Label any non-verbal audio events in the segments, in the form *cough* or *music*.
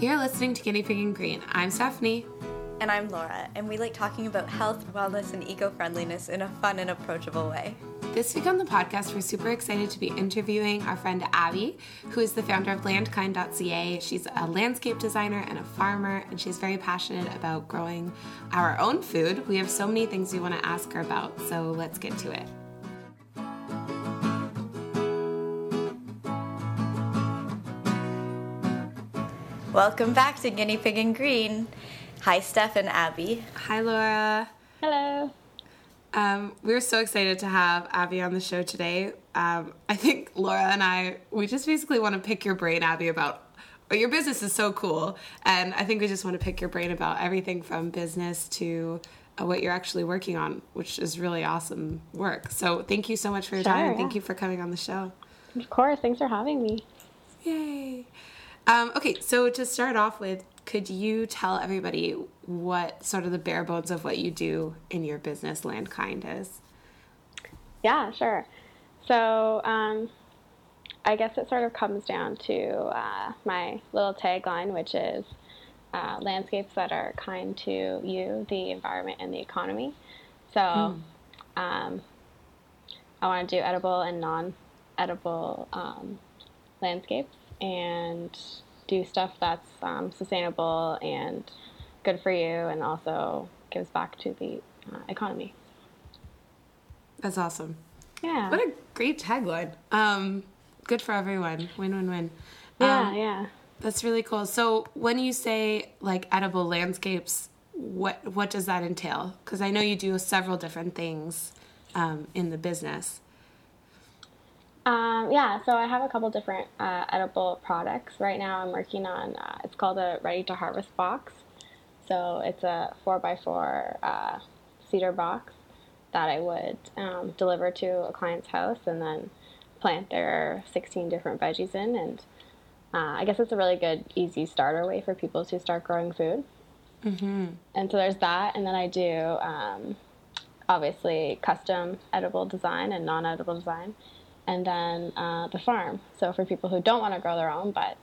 You're listening to Guinea Pig and Green. I'm Stephanie. And I'm Laura, and we like talking about health, wellness, and eco friendliness in a fun and approachable way. This week on the podcast, we're super excited to be interviewing our friend Abby, who is the founder of landkind.ca. She's a landscape designer and a farmer, and she's very passionate about growing our own food. We have so many things we want to ask her about, so let's get to it. Welcome back to Guinea Pig and Green. Hi, Steph and Abby. Hi, Laura. Hello. Um, we're so excited to have Abby on the show today. Um, I think Laura and I, we just basically want to pick your brain, Abby, about your business is so cool. And I think we just want to pick your brain about everything from business to uh, what you're actually working on, which is really awesome work. So thank you so much for your Sure, time. yeah. Thank you for coming on the show. Of course. Thanks for having me. Yay. Um, okay, so to start off with, could you tell everybody what sort of the bare bones of what you do in your business, Landkind, is? Yeah, sure. So, um, I guess it sort of comes down to uh, my little tagline, which is uh, landscapes that are kind to you, the environment, and the economy. So, um, I want to do edible and non edible um, landscapes and do stuff that's um, sustainable and good for you and also gives back to the uh, economy. That's awesome. Yeah. What a great tagline. Um, good for everyone. Win, win, win. yeah, Um, yeah. That's really cool. So when you say like edible landscapes, what what does that entail? Because I know you do several different things um, in the business. Um, yeah, so I have a couple different uh, edible products. Right now I'm working on, uh, it's called a ready to harvest box. So it's a 4x4 uh, cedar box that I would um, deliver to a client's house and then plant their 16 different veggies in. And uh, I guess it's a really good, easy starter way for people to start growing food. And so there's that. And then I do um, obviously custom edible design and non edible design. And then uh, the farm. So for people who don't want to grow their own but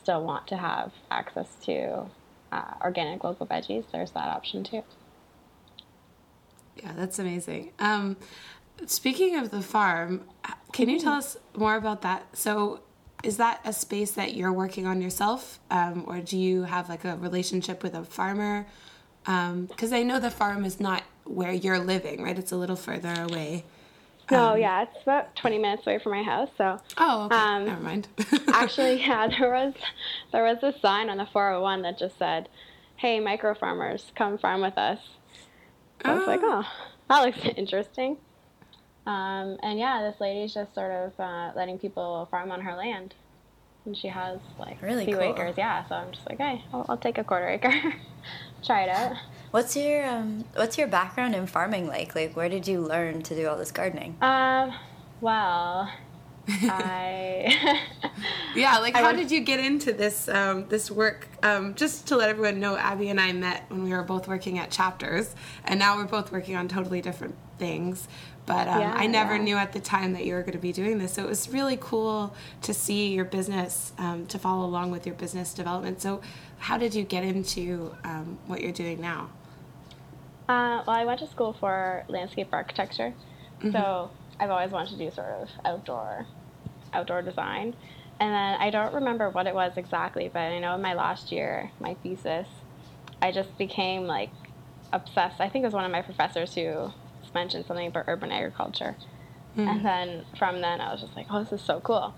still want to have access to uh, organic local veggies, there's that option too. Yeah, that's amazing. Um, speaking of the farm, can you tell us more about that? So, is that a space that you're working on yourself, um, or do you have like a relationship with a farmer? Because I know the farm is not where you're living, right? It's a little further away. No, yeah, it's about 20 minutes away from my house. So Oh, okay. Um, Never mind. *laughs* actually, yeah, there was there was a sign on the 401 that just said, "Hey, micro farmers, come farm with us." So I was like, Ah. "Oh, that looks *laughs* interesting." Um, and yeah, this lady's just sort of uh, letting people farm on her land, and she has like Really a few cool. acres. Yeah, so I'm just like, "Hey, I'll, I'll take a quarter acre, *laughs* try it out." What's your um, What's your background in farming like? Like, where did you learn to do all this gardening? Um, well, *laughs* I. *laughs* yeah, like I how went- did you get into this um, this work? Um, just to let everyone know, Abby and I met when we were both working at Chapters, and now we're both working on totally different things. But um, Yeah, I never yeah. knew at the time that you were going to be doing this, so it was really cool to see your business um, to follow along with your business development. So, how did you get into um, what you're doing now? Uh, well, I went to school for landscape architecture, so I've always wanted to do sort of outdoor, outdoor design. And then I don't remember what it was exactly, but I know in my last year, my thesis, I just became like obsessed. I think it was one of my professors who mentioned something about urban agriculture, and then from then I was just like, oh, this is so cool.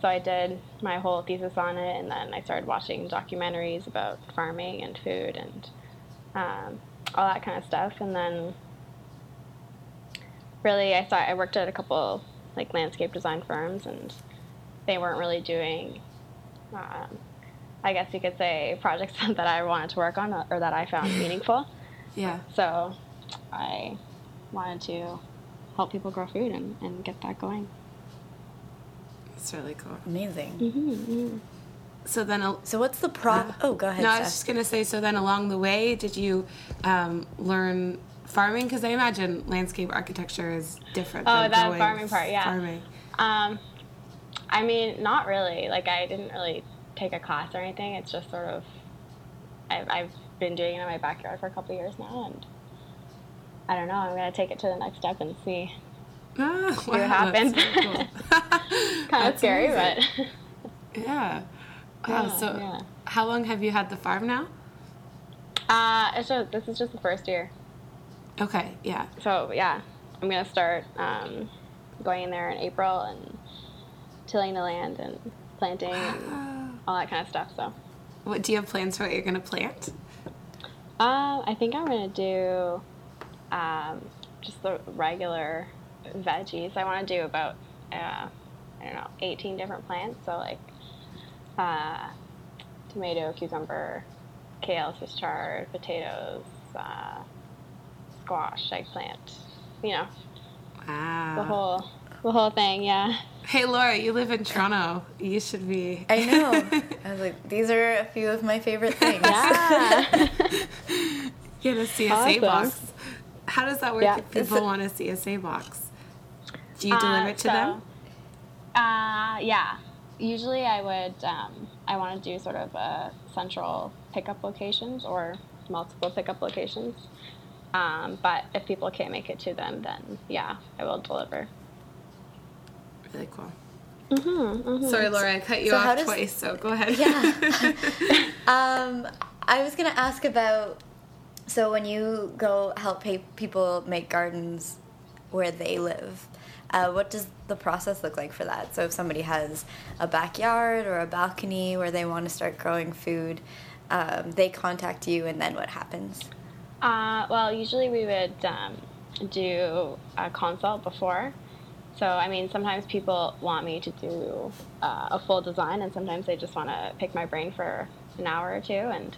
So I did my whole thesis on it, and then I started watching documentaries about farming and food and um, all that kind of stuff. And then really, I thought I worked at a couple like landscape design firms, and they weren't really doing, um, I guess you could say, projects *laughs* that I wanted to work on or that I found *laughs* meaningful. Yeah. So I wanted to help people grow food and, and get that going. It's really cool. Amazing. So then, a- So, what's the pro? oh, go ahead. no, I was just gonna say. So then, along the way, did you um, learn farming? Because I imagine landscape architecture is different. Oh, than that growing farming part, yeah. Farming. Um, I mean, not really. Like, I didn't really take a class or anything. It's just sort of I've, I've been doing it in my backyard for a couple years now, and I don't know. I'm gonna take it to the next step and see Ah, what wow, happens. so cool. *laughs* *laughs* kind of scary, amazing. but Yeah. *laughs* Wow. Yeah, so, yeah. how long have you had the farm now? uh, it's just this is just the first year. Okay. Yeah. So yeah, I'm gonna start um, going in there in April and tilling the land and planting and Ah. all that kind of stuff. So What do you have plans for what you're gonna plant? um, I think I'm gonna do um, just the regular veggies. I want to do about uh, I don't know 18 different plants. So like uh, tomato, cucumber, kale, Swiss chard, potatoes, uh, squash, eggplant. You know Wow. the whole the whole thing. Yeah. Hey Laura, you live in Toronto. You should be. I know. *laughs* I was like, these are a few of my favorite *laughs* things. Yeah. *laughs* Get a CSA Awesome. box. How does that work Yeah. if people Is it- want a CSA box? Do you Uh, deliver it to so, them? Uh, yeah. Usually, I would. Um, I want to do sort of a central pickup locations or multiple pickup locations. Um, but if people can't make it to them, then yeah, I will deliver. Really cool. Mm-hmm, Sorry, Laura, I cut you So off does- twice, so go ahead. Yeah. *laughs* *laughs* um, I was gonna ask about so when you go help people make gardens where they live, uh, what does the process look like for that? So if somebody has a backyard or a balcony where they want to start growing food, um, they contact you, and then what happens? Uh, well, usually we would um, do a consult before. So, I mean, sometimes people want me to do uh, a full design, and sometimes they just want to pick my brain for an hour or two, and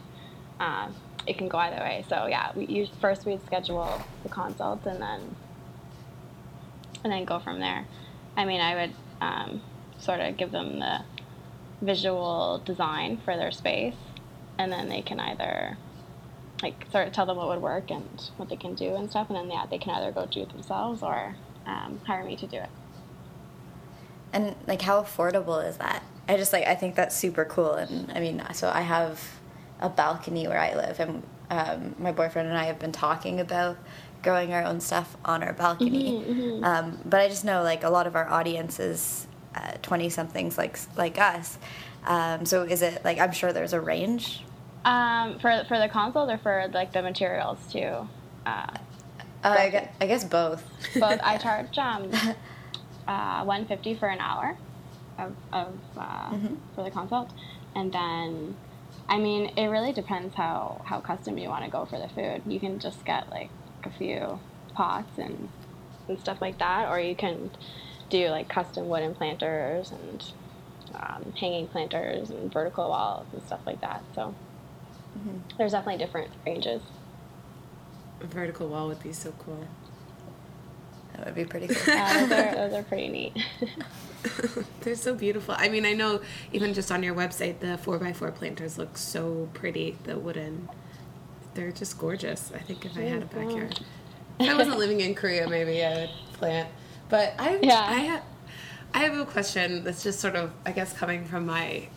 uh, it can go either way. So, yeah, we, us- first we'd schedule the consult, and then and then go from there. I mean, I would um, sort of give them the visual design for their space, and then they can either like sort of tell them what would work and what they can do and stuff, and then yeah, they can either go do it themselves or um, hire me to do it. And like, how affordable is that? I just like I think that's super cool. And I mean, so I have a balcony where I live, and um, my boyfriend and I have been talking about growing our own stuff on our balcony. Um, but I just know like a lot of our audience is twenty somethings like like us. Um, so is it like I'm sure there's a range. Um, for for the console or for like the materials too. Uh, Uh, I, guess, I guess both. both I *laughs* charge um, uh, one fifty for an hour of, of uh, for the consult, and then I mean it really depends how how custom you want to go for the food. You can just get like a few pots and and stuff like that, or you can do like custom wooden planters and um, hanging planters and vertical walls and stuff like that. So there's definitely different ranges. A vertical wall would be so cool. That would be pretty cool. Uh, those, are, those are pretty neat. *laughs* They're so beautiful. I mean, I know even just on your website, the 4x4 planters look so pretty. The wooden, they're just gorgeous. I think if I had a backyard, if I wasn't living in Korea, maybe I would plant. But I, Yeah. I, ha- I have a question that's just sort of, I guess, coming from my.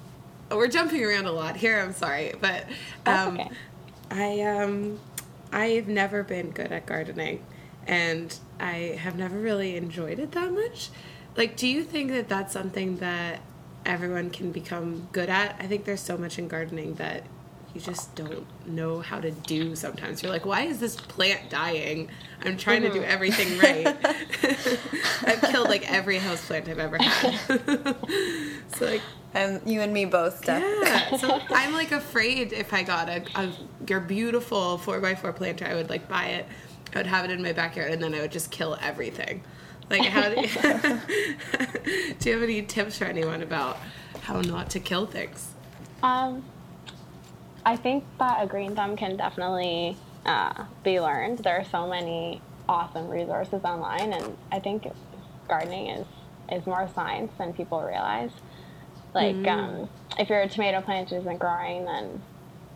We're jumping around a lot here. I'm sorry, but um, okay. I um, I've never been good at gardening, and I have never really enjoyed it that much. Like, do you think that that's something that everyone can become good at? I think there's so much in gardening that you just don't know how to do sometimes. You're like, why is this plant dying? I'm trying to do mm-hmm. everything *laughs* right. *laughs* I've killed like every house plant I've ever had. *laughs* so like and you and me both, Steph. yeah. So I'm like afraid if I got a, a your beautiful four x four planter, I would like buy it. I would have it in my backyard, and then I would just kill everything. Like, how do you, *laughs* do you have any tips for anyone about how not to kill things? Um, I think that a green thumb can definitely uh, be learned. There are so many awesome resources online, and I think gardening is is more science than people realize. Like, um, if your tomato plant isn't growing, then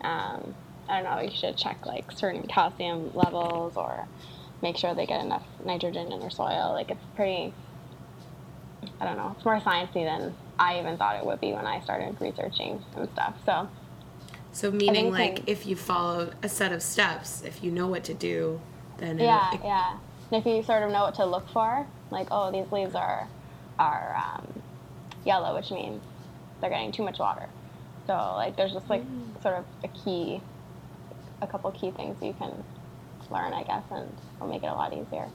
um, I don't know. You should check like certain calcium levels or make sure they get enough nitrogen in their soil. Like, it's pretty I don't know, it's more sciencey than I even thought it would be when I started researching and stuff. So So meaning like things- if you follow a set of steps, if you know what to do, then yeah, it- yeah. And if you sort of know what to look for, like oh, these leaves are are um, yellow, which means they're getting too much water. So like there's just like sort of a key, a couple key things you can learn, I guess, and it'll make it a lot easier.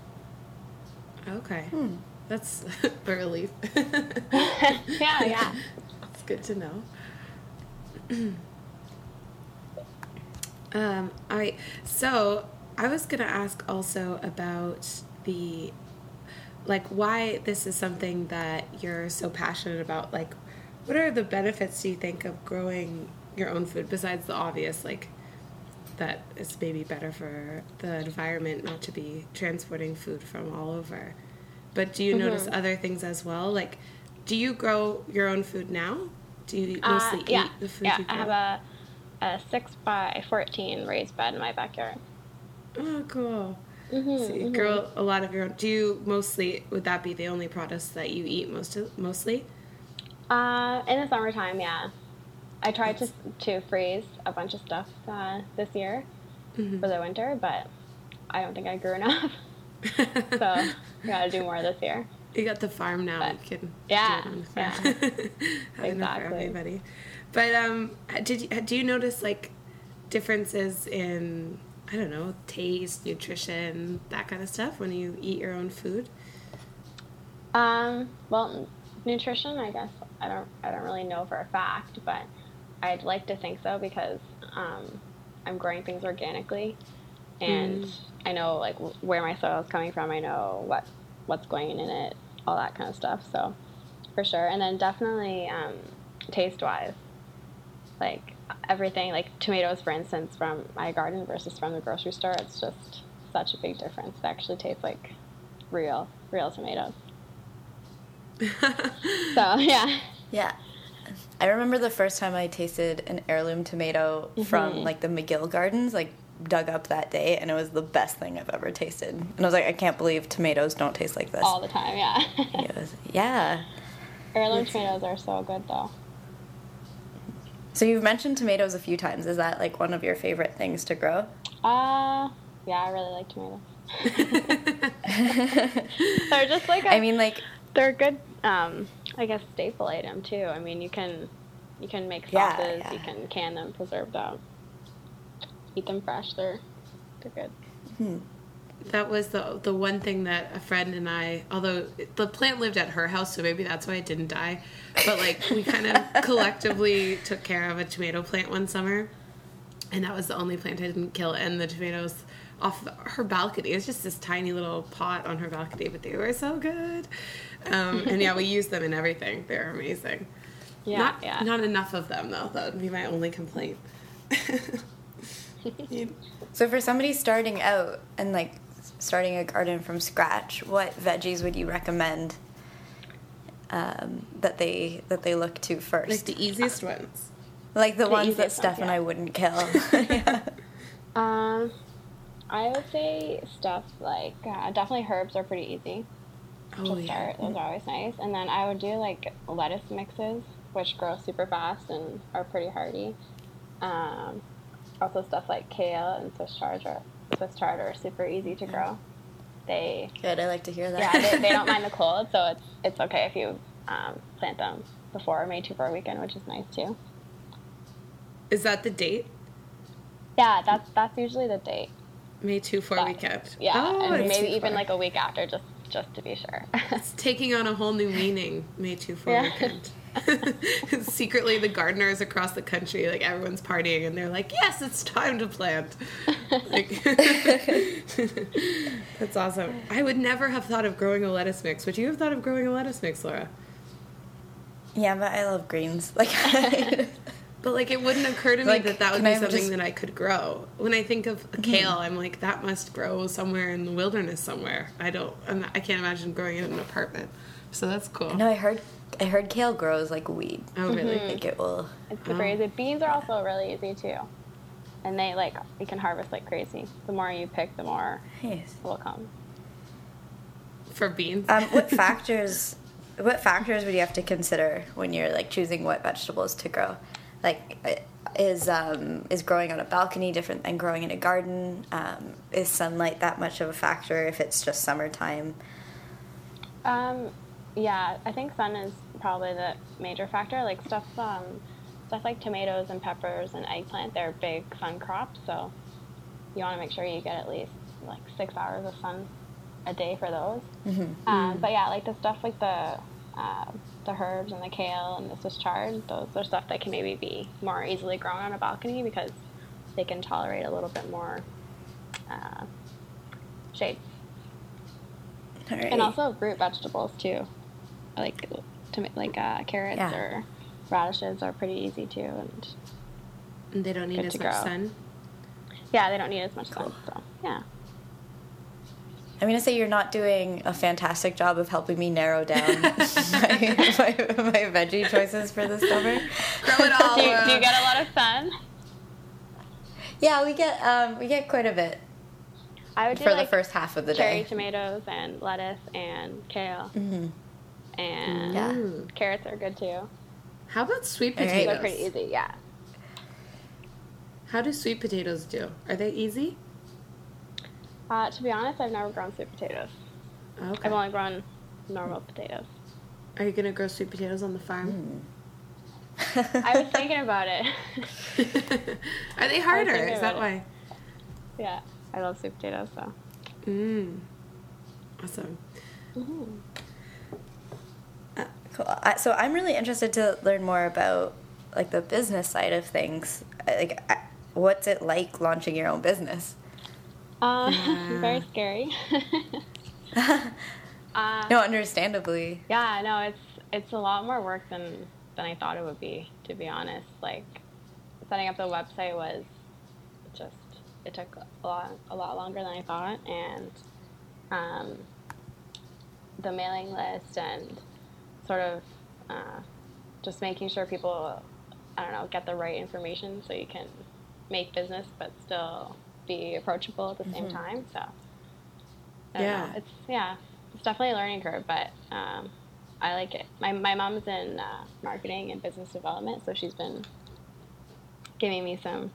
Okay. Hmm. That's *laughs* a relief. *laughs* yeah, yeah. It's good to know. *clears throat* um, I so I was gonna ask also about the like why this is something that you're so passionate about. Like, what are the benefits do you think of growing your own food besides the obvious, like that it's maybe better for the environment not to be transporting food from all over. But do you notice other things as well? Like, do you grow your own food now? Do you Uh, mostly yeah, eat the food yeah. you I have a, a six by fourteen raised bed in my backyard. oh, cool. Mm-hmm, so you grow a lot of your own. Do you mostly? Would that be the only produce that you eat most of, mostly? Uh, in the summertime, yeah. I tried to to freeze a bunch of stuff uh, this year Mm-hmm. for the winter, but I don't think I grew *laughs* enough. *laughs* so gotta do more this year. You got the farm now. But- you can yeah, do it on the farm. *laughs* Have Exactly. everybody. But um, did you, do you notice like differences in I don't know taste, nutrition, that kind of stuff when you eat your own food? Um, well, nutrition, I guess I don't I don't really know for a fact, but I'd like to think so because um, I'm growing things organically, and I know like where my soil is coming from. I know what what's going in it, all that kind of stuff. So for sure, and then definitely um, taste wise, like everything, like tomatoes, for instance, from my garden versus from the grocery store. It's just such a big difference. It actually tastes like real real tomatoes. *laughs* So yeah, Yeah. I remember the first time I tasted an heirloom tomato from like the McGill Gardens, like dug up that day, and it was the best thing I've ever tasted. And I was like, I can't believe tomatoes don't taste like this. all the time. Yeah. *laughs* It was- yeah. Heirloom tomatoes are so good though. So you've mentioned tomatoes a few times. Is that like one of your favorite things to grow? Uh, yeah, I really like tomatoes. *laughs* *laughs* they're just like a, I mean, like, they're good. Um, I guess staple item too. I mean, you can you can make Yeah, sauces. yeah. You can can them, preserve them, eat them fresh. They're they're good. Hmm. That was the the one thing that a friend and I, although the plant lived at her house, so maybe that's why it didn't die. But like we kind of *laughs* collectively took care of a tomato plant one summer, and that was the only plant I didn't kill. And the tomatoes off her balcony, it was just this tiny little pot on her balcony, but they were so good. Um, and yeah, we use them in everything. They're amazing. Yeah, not, yeah. Not enough of them though. That would be my only complaint. *laughs* so for somebody starting out and like starting a garden from scratch, what veggies would you recommend um, that they that they look to first? like the easiest ones. Like the, ones that easiest ones, Steph and. I wouldn't kill. yeah. *laughs* *laughs* Um, I would say stuff like uh, definitely herbs are pretty easy. Oh to yeah. start. Those are always nice. And then I would do like lettuce mixes, which grow super fast and are pretty hardy. Um, also stuff like kale and Swiss chard are Swiss chard are super easy to grow. They Good. I like to hear that. yeah they, they don't *laughs* mind the cold, so it's it's okay if you um, plant them before May two-four a weekend, which is nice too. Is that the date? Yeah, that's that's usually the date. May 2-4 But, weekend. Yeah, Oh, and maybe even far. like a week after, just just to be sure. It's taking on a whole new meaning, May 2-4 Yeah. weekend. *laughs* Secretly, the gardeners across the country, like everyone's partying, and they're like, "Yes, it's time to plant." Like, *laughs* that's awesome. I would never have thought of growing a lettuce mix. Would you have thought of growing a lettuce mix, Laura? Yeah, but I love greens. Like, *laughs* But like, it wouldn't occur to me Like, that that would be I something just- that I could grow. When I think of a kale, I'm like, that must grow somewhere in the wilderness somewhere. I don't. I'm not, I can't imagine growing it in an apartment. So that's cool. no, I heard I heard kale grows like weed. Oh, really? think it will. It's super easy. Beans are also really easy too, and they like you can harvest like crazy. The more you pick, the more Yes. will come. For beans. Um, what *laughs* factors what factors would you have to consider when you're like choosing what vegetables to grow? Like, is um, is growing on a balcony different than growing in a garden? Um, is sunlight that much of a factor if it's just summertime? Um, yeah, I think sun is probably the major factor. Like stuff, um, stuff like tomatoes and peppers and eggplant, they're big sun crops. So you want to make sure you get at least like six hours of sun a day for those. Mm-hmm. Um, but yeah, like the stuff like the uh, the herbs and the kale and the Swiss chard, those are stuff that can maybe be more easily grown on a balcony because they can tolerate a little bit more uh, shade. Right. And also root vegetables too, like to like uh, carrots yeah. or radishes are pretty easy too, and, and they don't need as much grow. sun. Yeah, they don't need as much cool. sun. So yeah. I'm gonna say you're not doing a fantastic job of helping me narrow down *laughs* my, my, my, veggie choices for this summer. Grow it all. *laughs* do, you, do, you, get a lot of sun? Yeah, we get um, we get quite a bit. I would for like the first half of the cherry day. tomatoes and lettuce and kale. Mm-hmm. And yeah. carrots are good too. How about sweet potatoes? They're pretty easy, yeah. How do sweet potatoes do? Are they easy? Uh, to be honest, I've never grown sweet potatoes. Okay. I've only grown normal potatoes. Are you gonna grow sweet potatoes on the farm? Mm. *laughs* I was thinking about it. *laughs* Are they harder? Is that why? Yeah, I love sweet potatoes. So. Mm. Awesome. Mm-hmm. Uh, cool. so I'm really interested to learn more about like the business side of things. Like, what's it like launching your own business? *laughs* Uh, yeah. very scary. *laughs* *laughs* uh, no, understandably. Yeah, no, it's it's a lot more work than than I thought it would be. To be honest, like setting up the website was just it took a lot a lot longer than I thought, and um, the mailing list and sort of uh, just making sure people I don't know get the right information so you can make business but still be approachable at the same mm-hmm. time. So yeah, know. it's yeah, it's definitely a learning curve, but um, I like it. My my mom's in uh, marketing and business development, so she's been giving me some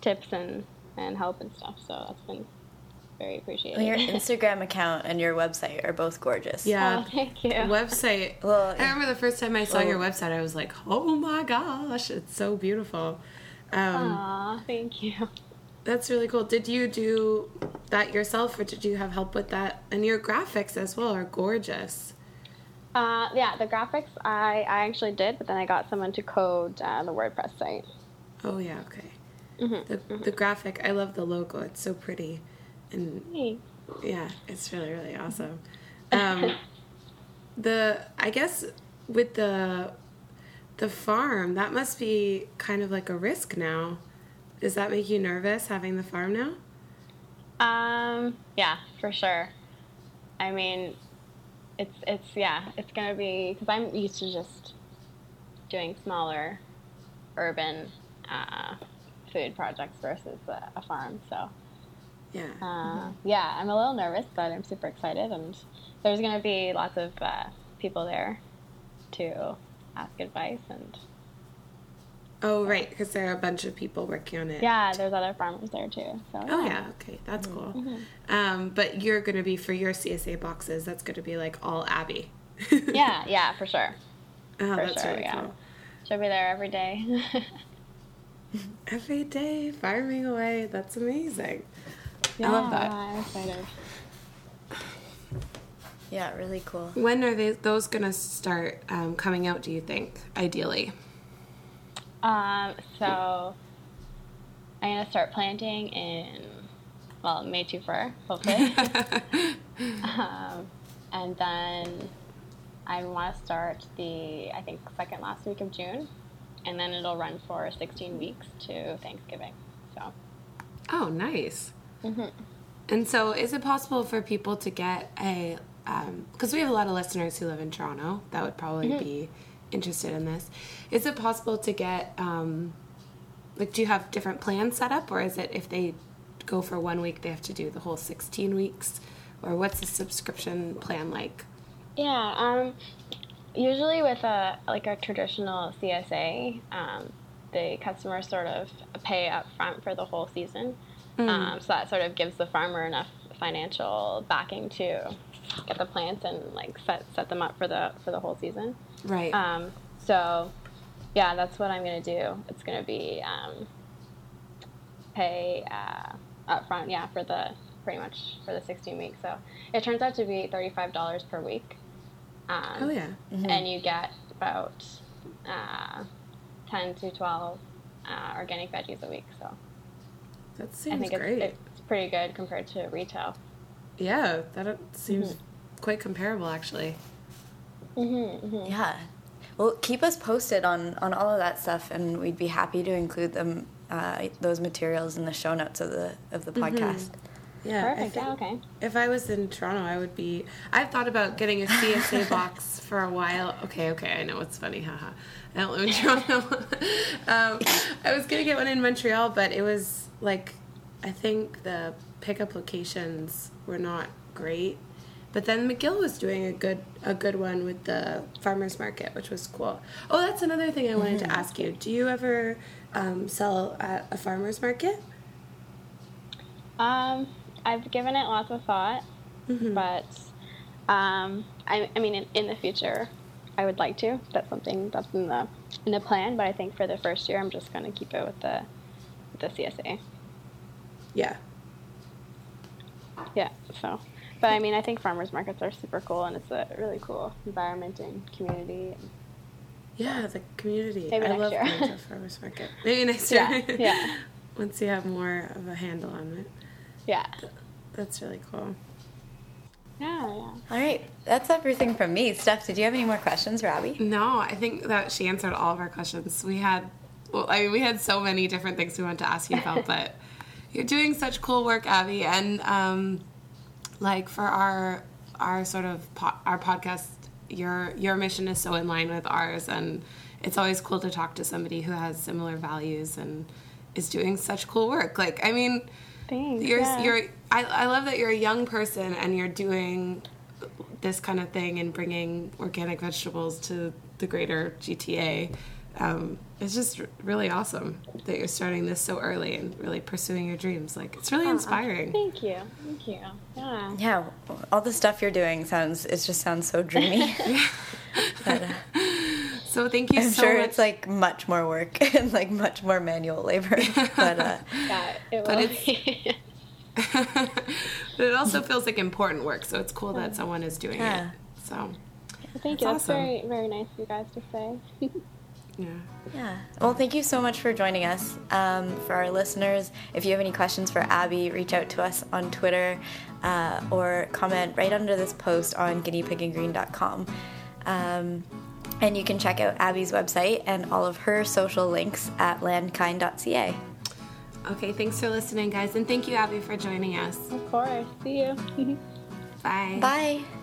tips and and help and stuff. So that's been very appreciated. Well, your *laughs* Instagram account and your website are both gorgeous. Yeah, oh, thank you. Website. Well, I remember the first time I saw well, your website, I was like, "Oh my gosh, it's so beautiful." Um, Aw, thank you. That's really cool. Did you do that yourself, or did you have help with that? And your graphics as well are gorgeous. Uh, yeah, the graphics I, I actually did, but then I got someone to code uh, the WordPress site. Oh yeah, okay. Mm-hmm, the mm-hmm. the graphic, I love the logo. It's so pretty, and yeah, it's really really awesome. *laughs* Um, the I guess with the the farm, that must be kind of like a risk now does that make you nervous having the farm now? Um, yeah, for sure. I mean, it's it's yeah, it's gonna be because I'm used to just doing smaller, urban uh, food projects versus a, a farm. So yeah, uh, mm-hmm. yeah, I'm a little nervous, but I'm super excited, and there's gonna be lots of uh, people there to ask advice and Oh, right, because there are a bunch of people working on it. Yeah, there's other farmers there too. So, oh yeah, okay, that's mm-hmm. cool. Mm-hmm. Um, but you're going to be for your CSA boxes. That's going to be like all Abby. *laughs* yeah, yeah, for sure. Oh, for that's sure, really yeah. cool. She'll be there every day. *laughs* every day, farming away. That's amazing. Yeah, I love that. I'm excited. Yeah, really cool. When are they, those going to start um, coming out? Do you think, ideally? Um, so I'm gonna start planting in well May to fur, hopefully. *laughs* um, and then I want to start the I think second last week of June, and then it'll run for 16 weeks to Thanksgiving. So. Oh, nice. Mm-hmm. And so, is it possible for people to get a? Because um, we have a lot of listeners who live in Toronto, that would probably mm-hmm. be interested in this. Is it possible to get, um, like, do you have different plans set up, or is it if they go for one week, they have to do the whole 16 weeks? Or what's the subscription plan like? Yeah, um, usually with a like a traditional CSA, um, the customers sort of pay up front for the whole season. Mm. Um, so that sort of gives the farmer enough financial backing to get the plants and like set set them up for the for the whole season. Right. Um, so yeah, that's what I'm gonna do. It's gonna be um, pay uh, up front, yeah, for the pretty much for the 16 weeks. So it turns out to be $35 per week. Um, oh yeah. and you get about uh, 10 to 12 uh, organic veggies a week. So That I seems think it's, great. it's pretty good compared to retail. Yeah, that seems quite comparable actually. Mm-hmm, Yeah. Well, keep us posted on, on all of that stuff, and we'd be happy to include them uh, those materials in the show notes of the of the podcast. Yeah. Perfect. think Yeah, okay. If I was in Toronto, I would be. I've thought about getting a CSA *laughs* box for a while. Okay, okay, I know it's funny, haha. I don't live in Toronto. *laughs* um, I was gonna get one in Montreal, but it was like, I think the pickup locations were not great. But then McGill was doing a good a good one with the farmers market, which was cool. Oh, that's another thing I wanted to ask you. Do you ever um, sell at a farmers market? Um, I've given it lots of thought, but um, I, I mean, in, in the future, I would like to. That's something that's in the in the plan. But I think for the first year, I'm just going to keep it with the with the CSA. Yeah. Yeah. So, but I mean, I think farmers markets are super cool, and it's a really cool environment and community. Yeah, the community. Maybe I next love year. going *laughs* farmers market. Maybe next Yeah, year. yeah. *laughs* Once you have more of a handle on it. Yeah. That's really cool. Yeah. Yeah. All right, that's everything from me. Steph, did you have any more questions, Robbie? No, I think that she answered all of our questions. We had, well, I mean, we had so many different things we wanted to ask you about, *laughs* but you're doing such cool work, Abby, and um, like for our our sort of po- our podcast, your your mission is so in line with ours, and it's always cool to talk to somebody who has similar values and is doing such cool work. Like, I mean, Thanks. you're yeah. you're I, I love that you're a young person and you're doing this kind of thing and bringing organic vegetables to the greater GTA. Um, it's just really awesome that you're starting this so early and really pursuing your dreams. Like it's really inspiring. Thank you. Thank you. Yeah. Yeah, all the stuff you're doing sounds it just sounds so dreamy. *laughs* *laughs* but, uh, So thank you I'm so sure much. it's like much more work *laughs* and like much more manual labor. But uh, Yeah. It But will. it's- but it also feels like important work. So it's cool that someone is doing Yeah. it. So Thank you. That's That's awesome. very very nice of you guys to say. Yeah. Yeah. Well, thank you so much for joining us. Um, for our listeners, if you have any questions for Abby, reach out to us on Twitter uh, or comment right under this post on guineapigandgreen.com. Um, and you can check out Abby's website and all of her social links at landkind.ca. Okay, thanks for listening, guys, and thank you, Abby, for joining us. of course. See you. *laughs* Bye. Bye.